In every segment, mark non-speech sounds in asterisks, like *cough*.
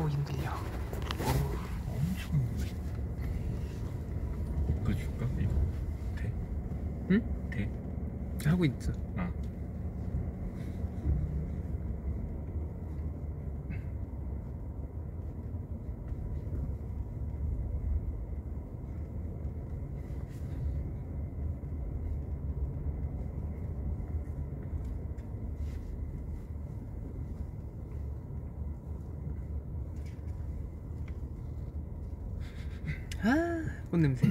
어우 힘들려. 엄청 이거 줄까? 이거 돼? 응? 돼? 하고 있어. 아 아, 꽃 냄새.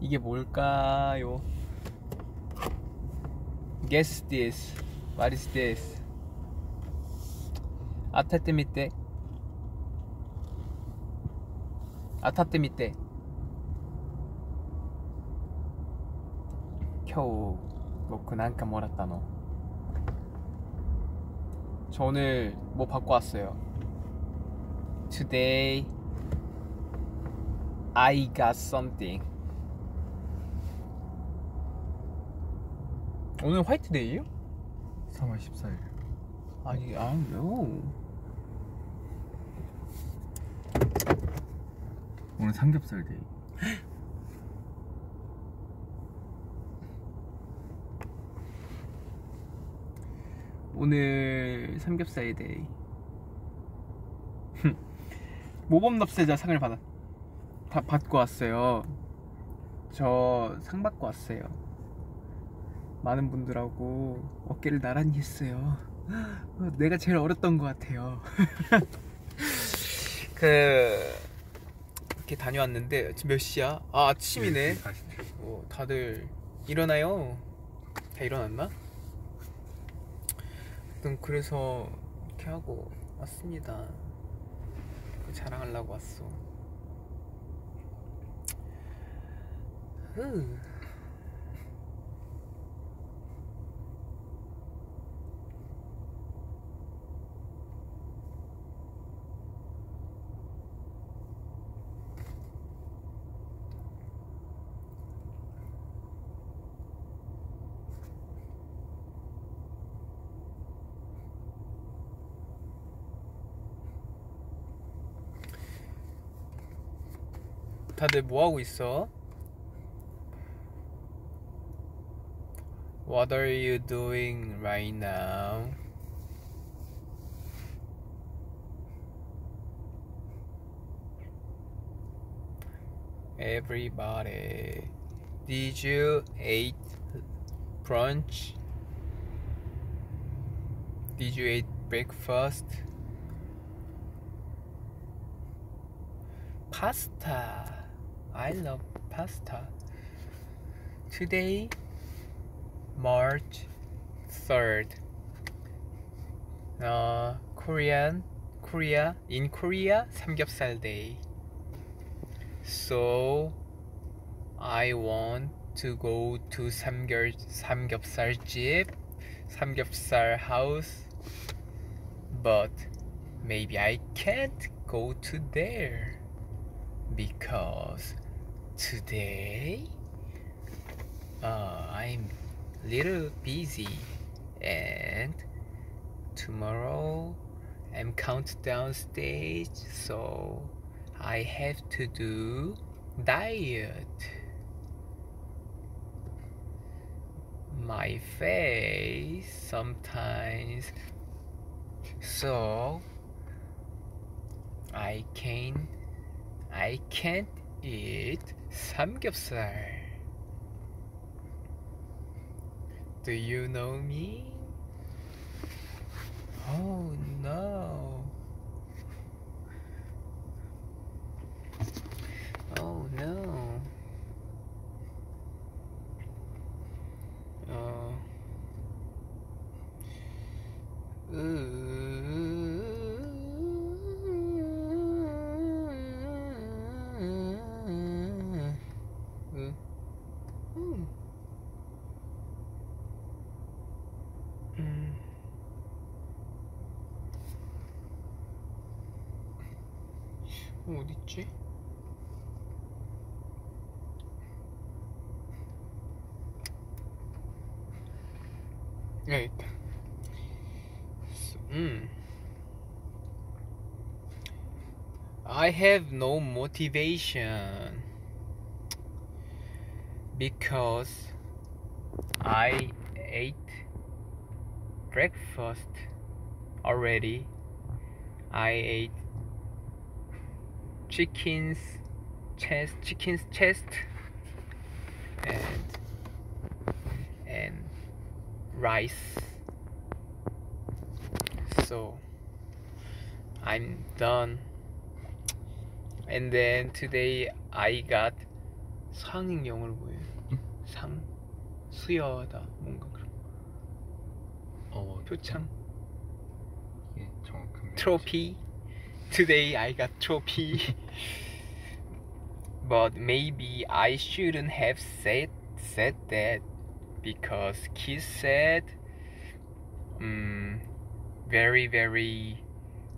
이게 뭘까요? Guess this. What is this? 아타테 밑에 当たってみて今日僕なんかもらったの 저 오늘 뭐 받고 왔어요? Today I got something. 오늘 화이트데이요? 3월 14일. 아니 I don't know. 오늘 삼겹살 데이 *laughs* 오늘 삼겹살 데이 *laughs* 모범 납세자 상을 받아 다 받고 왔어요. 저 상 받고 왔어요. 많은 분들하고 어깨를 나란히 했어요. *gasps* 내가 제일 어렸던 것 같아요. *laughs* 그 이렇게 다녀왔는데 지금 몇 시야? 아 아침이네. 어, 다들 일어나요. 다 일어났나? 아무튼 그래서 이렇게 하고 왔습니다. 그 자랑하려고 왔어. 흐. 다들 뭐 하고 있어? What are you doing right now? Everybody, did you eat brunch? Did you eat breakfast? Pasta. I love pasta. Today, March 3rd, uh, Korean, Korea, in Korea, Samgyeopsal Day. So, I want to go to Samgyeopsal, Samgyeopsal Jeep, Samgyeopsal House, but maybe I can't go to there because today? Uh, I'm little busy and tomorrow I'm countdown stage so I have to do diet. My face sometimes so I can I can't eat samgyeopsal? Do you know me? Oh no. Oh no. Uh. Ooh. 어딨지? 여기 있다. 음. I have no motivation because I ate breakfast already. I ate chicken's chest, chicken's chest, and and rice. So I'm done. And then today I got 상행 영어로 뭐예요? 응? 상 수여하다 뭔가 그런 어, 표창 이게 정확한 trophy. Today I got trophy. but maybe I shouldn't have said said that because Kiss said um very very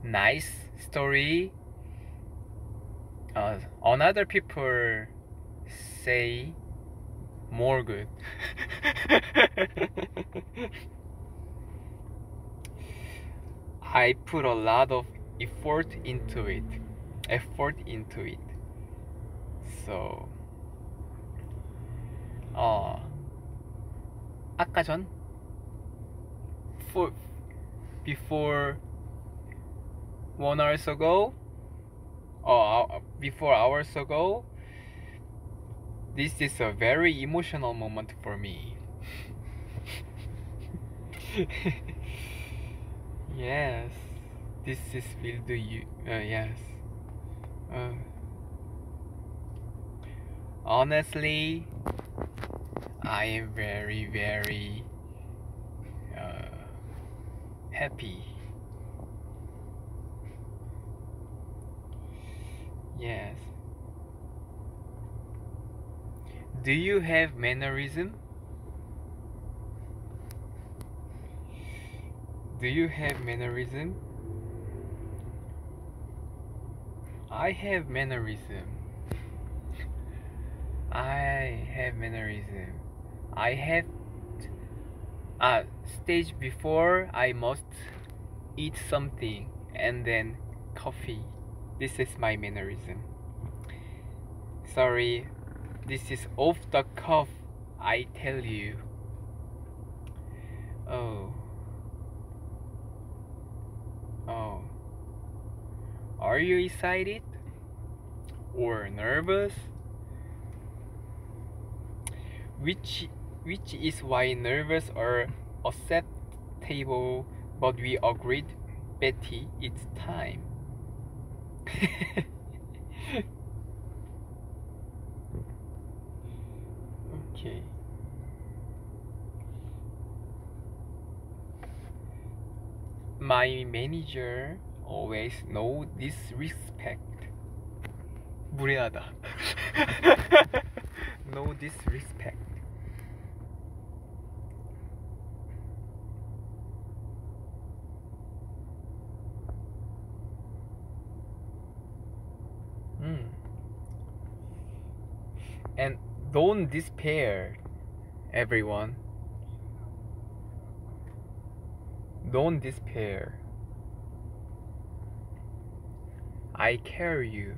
nice story. Uh, another people say more good. *laughs* I put a lot of effort into it. Effort into it. So, 어, 아까 전, for, before one hours ago, or before hours ago, this is a very emotional moment for me. *laughs* yes, this is will do you. Uh, yes. Uh, honestly, I am very, very uh, happy. Yes. Do you have mannerism? Do you have mannerism? I have mannerism. I have mannerism. I have uh, stage before I must eat something and then coffee. This is my mannerism. Sorry, this is off the cuff. I tell you. Oh. Oh. Are you excited? Or nervous? Which which is why nervous are acceptable but we agreed Betty it's time. *laughs* okay. My manager always know disrespect. 무례하다. *laughs* no disrespect. Mm. And don't despair, everyone. Don't despair. I carry you.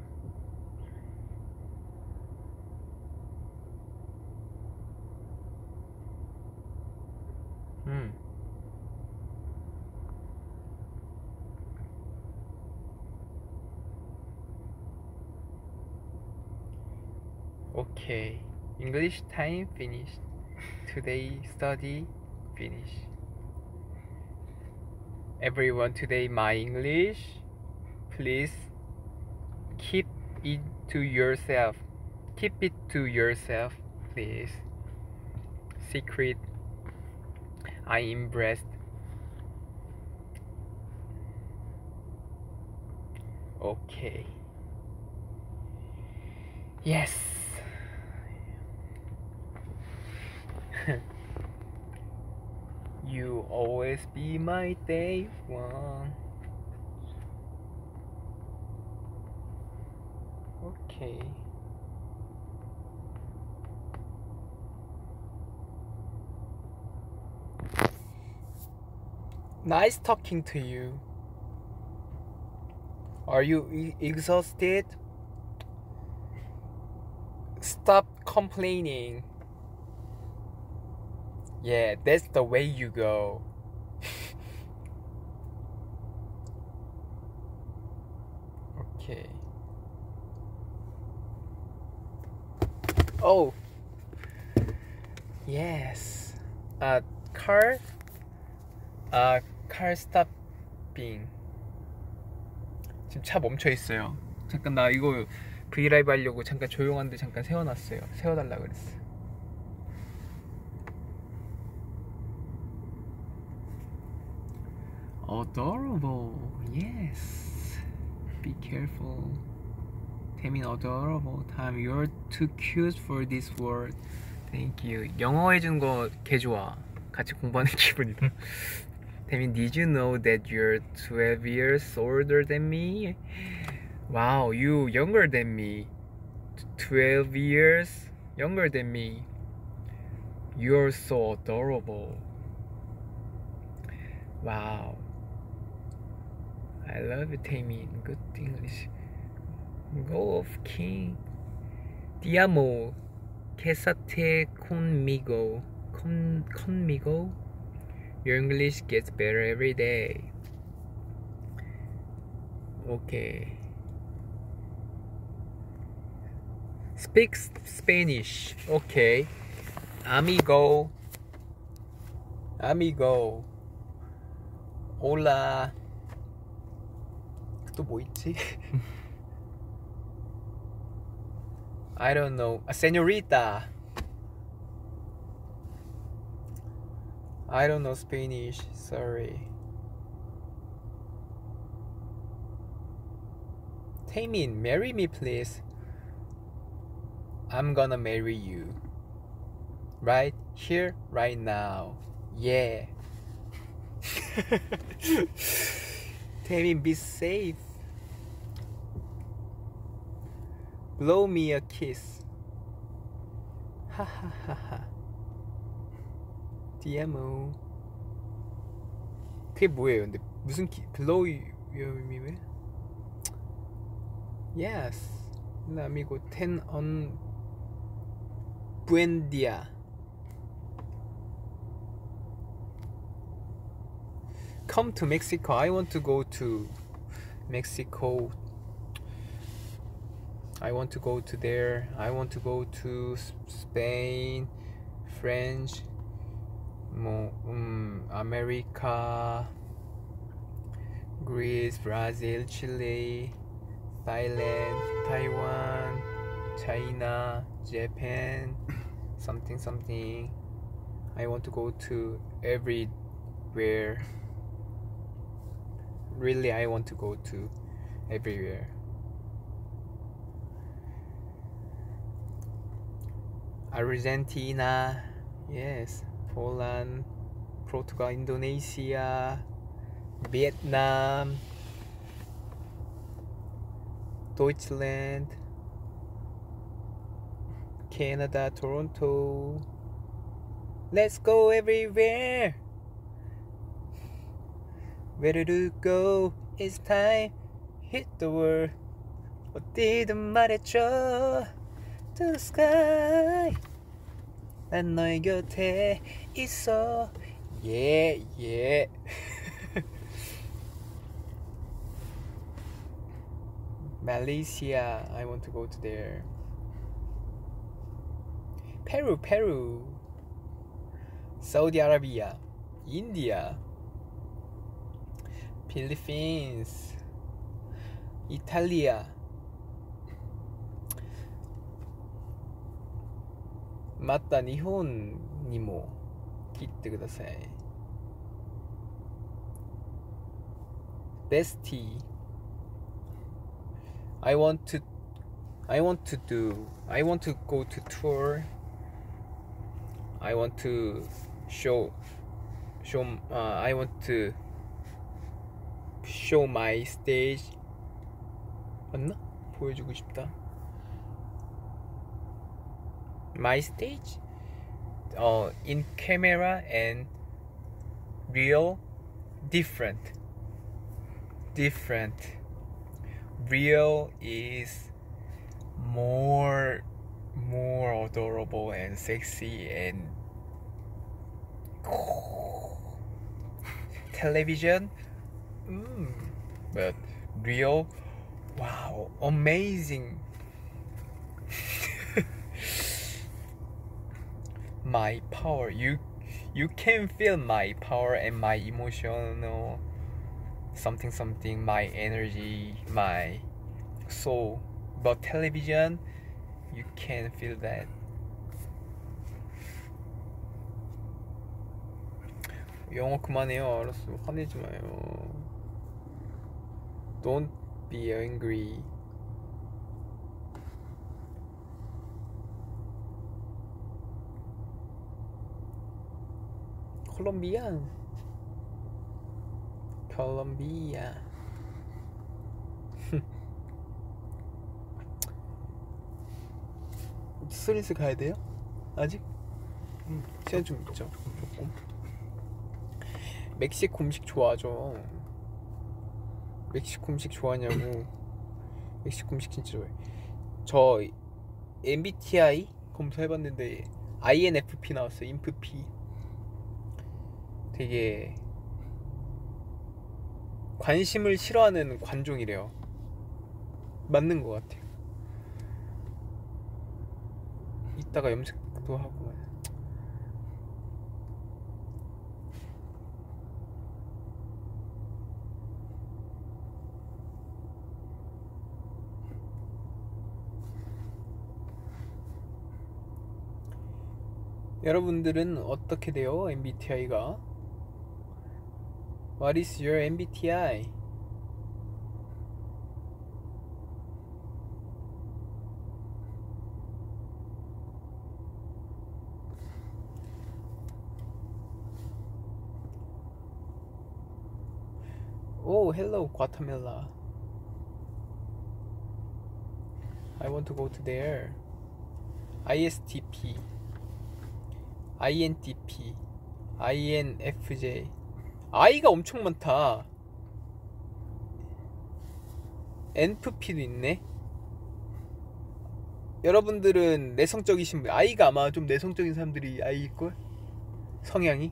Hmm. Okay. English time finished. Today study finish. Everyone today my English. Please keep it to yourself. Keep it to yourself, please. Secret. I impressed. Okay. Yes. *laughs* you always be my day one. Okay. Nice talking to you. Are you exhausted? Stop complaining. Yeah, that's the way you go. *laughs* okay. Oh. Yes. Uh, car. 아, car stopping. 지금 차 멈춰 있어요. 잠깐 나 이거 브이라이브 하려고 잠깐 조용한데 잠깐 세워놨어요. 세워달라 그랬어. Adorable. Yes. Be careful. 태민 adorable. Time you're too cute for this word. Thank you. 영어 해준 거 개 좋아. 같이 공부하는 *laughs* 기분이다. 태민, did you know that you're 12 years older than me? Wow, you younger than me. 12 years younger than me. You're so adorable. Wow. I love you, Tammy. Good English. Go of King. Ti amo. Quésate conmigo. Con, conmigo. Your English gets better every day. Okay. Speak Spanish. Okay. Amigo. Amigo. Hola. 또 뭐 있지? I don't know. A señorita. I don't know Spanish. Sorry. Taemin, marry me please. I'm gonna marry you. Right here, right now. Yeah. *laughs* Taemin, be safe. Blow me a kiss. Ha ha ha ha. DMO. 그게 뭐예요? 근데 무슨 키? Blow you me 왜? Yes. Hola amigo. Ten on. Buen día. Come to Mexico. I want to go to Mexico. I want to go to there. I want to go to Spain, French, um, America, Greece, Brazil, Chile, Thailand, Taiwan, China, Japan, *coughs* something something. I want to go to everywhere. Really, I want to go to everywhere. Argentina, yes, Poland, Portugal, Indonesia, Vietnam, Deutschland, Canada, Toronto. Let's go everywhere. Where to go? It's time. Hit the world. 어디든 말해줘. To the sky. 난 너의 곁에 있어. Yeah, yeah. Malaysia, I want to go to there. Peru, Peru. Saudi Arabia, India, Philippines, Italia. 맞다, 日本にも切ってください。Bestie. I want to I want to do I want to go to tour. I want to show show uh, I want to show my stage 맞나? 보여주고 싶다. my stage uh, in camera and real different. Different. Real is more more adorable and sexy and *laughs* television. Mm, but real wow amazing my power you you can feel my power and my emotional something something my energy my soul but television you can feel that 영어 그만해요 알았어 화내지 마요 Don't be angry 콜롬비아 콜롬비아 스리스 가야 돼요? 아직? 음, 시간 좀 있죠 조금. 멕시코 음식 좋아하죠. 멕시코 음식 좋아하냐고. *clears throat* 멕시코 음식 진짜 좋아해. 저 MBTI 검사해봤는데 INFP 나왔어요. 인프피 되게 관심을 싫어하는 관종이래요. 맞는 것 같아요. 이따가 염색도 하고. 여러분들은 어떻게 돼요? MBTI가 What is your MBTI? Oh, hello, Guatemala. I want to go to there. ISTP, INTP, INFJ. I가 엄청 많다. NFP도 있네. 여러분들은 내성적이신 분, I가 아마 좀 내성적인 사람들이 I일 걸. 성향이.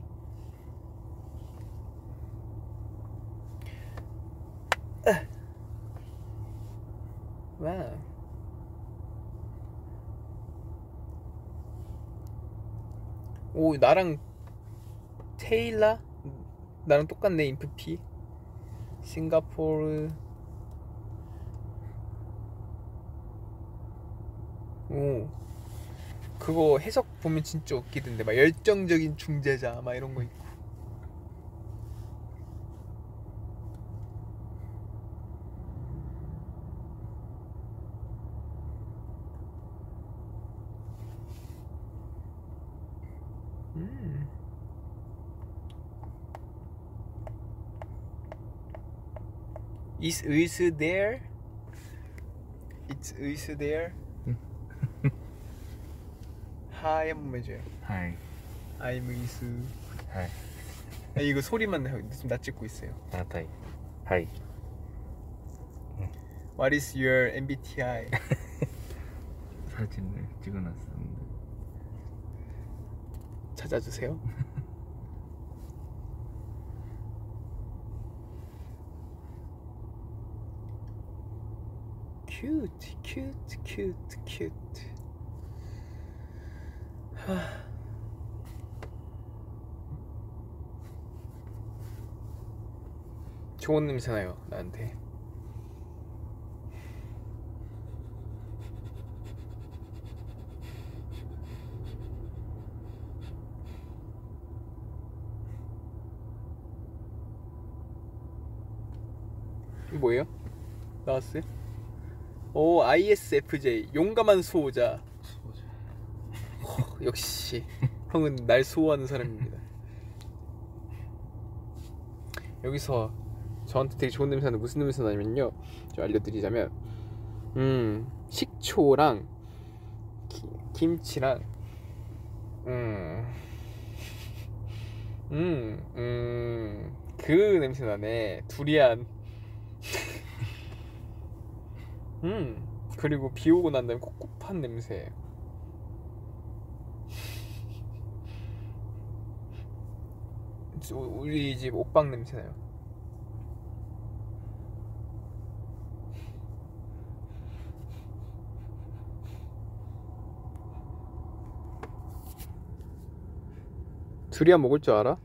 와우. 오 나랑 테일라 나랑 똑같네 인프피. 싱가포르. 오. 그거 해석 보면 진짜 웃기던데. 막 열정적인 중재자 막 이런 거 있고 Is 의수 there? It's 의수 there? *laughs* 하이 한 번만 해줘요. 하이 I'm 의수 하이 아, 이거 소리만 나- 지금 나 찍고 있어요. 나타이 하이 What is your MBTI? *laughs* 사진을 찍어놨었는데. 찾아주세요 *laughs* 큐트 큐트 큐트 큐트 하. 좋은 냄새 나요 나한테 뭐예요? 나왔어요? 오 ISFJ 용감한 수호자 수호자 허, 역시 형은 날 수호하는 사람입니다 여기서 저한테 되게 좋은 냄새 나는데 무슨 냄새 나냐면요 좀 알려드리자면 음 식초랑 기- 김치랑 음. 음, 음, 그 냄새 나네. 두리안. 음, 그리고 비 오고 난 다음에 꿉꿉한 냄새. 저- 우리 집 옷방 냄새 나요. 두리안 먹을 줄 알아?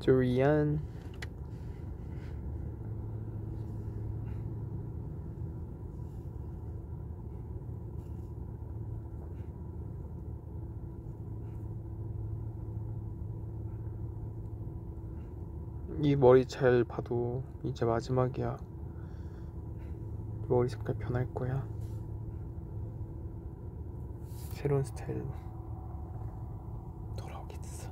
두리안 이 머리 잘 봐도 이제 마지막이야 머리 색깔 변할 거야 새로운 스타일로 돌아오겠어.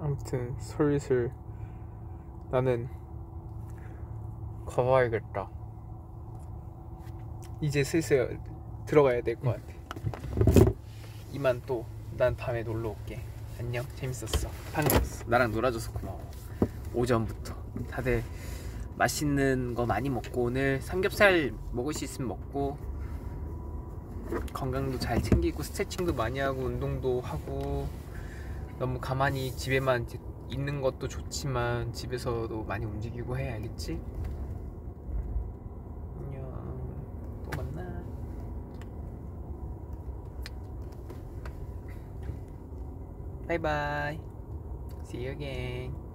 아무튼 슬슬 나는 가봐야겠다. 이제 슬슬 들어가야 될 것 같아. 이만 또난 다음에 놀러 올게. 안녕 재밌었어 반가웠어 나랑 놀아줘서 고마워 오전부터 다들 맛있는 거 많이 먹고 오늘 삼겹살 먹을 수 있으면 먹고 건강도 잘 챙기고 스트레칭도 많이 하고 운동도 하고 너무 가만히 집에만 있는 것도 좋지만 집에서도 많이 움직이고 해 알겠지? Bye bye. See you again.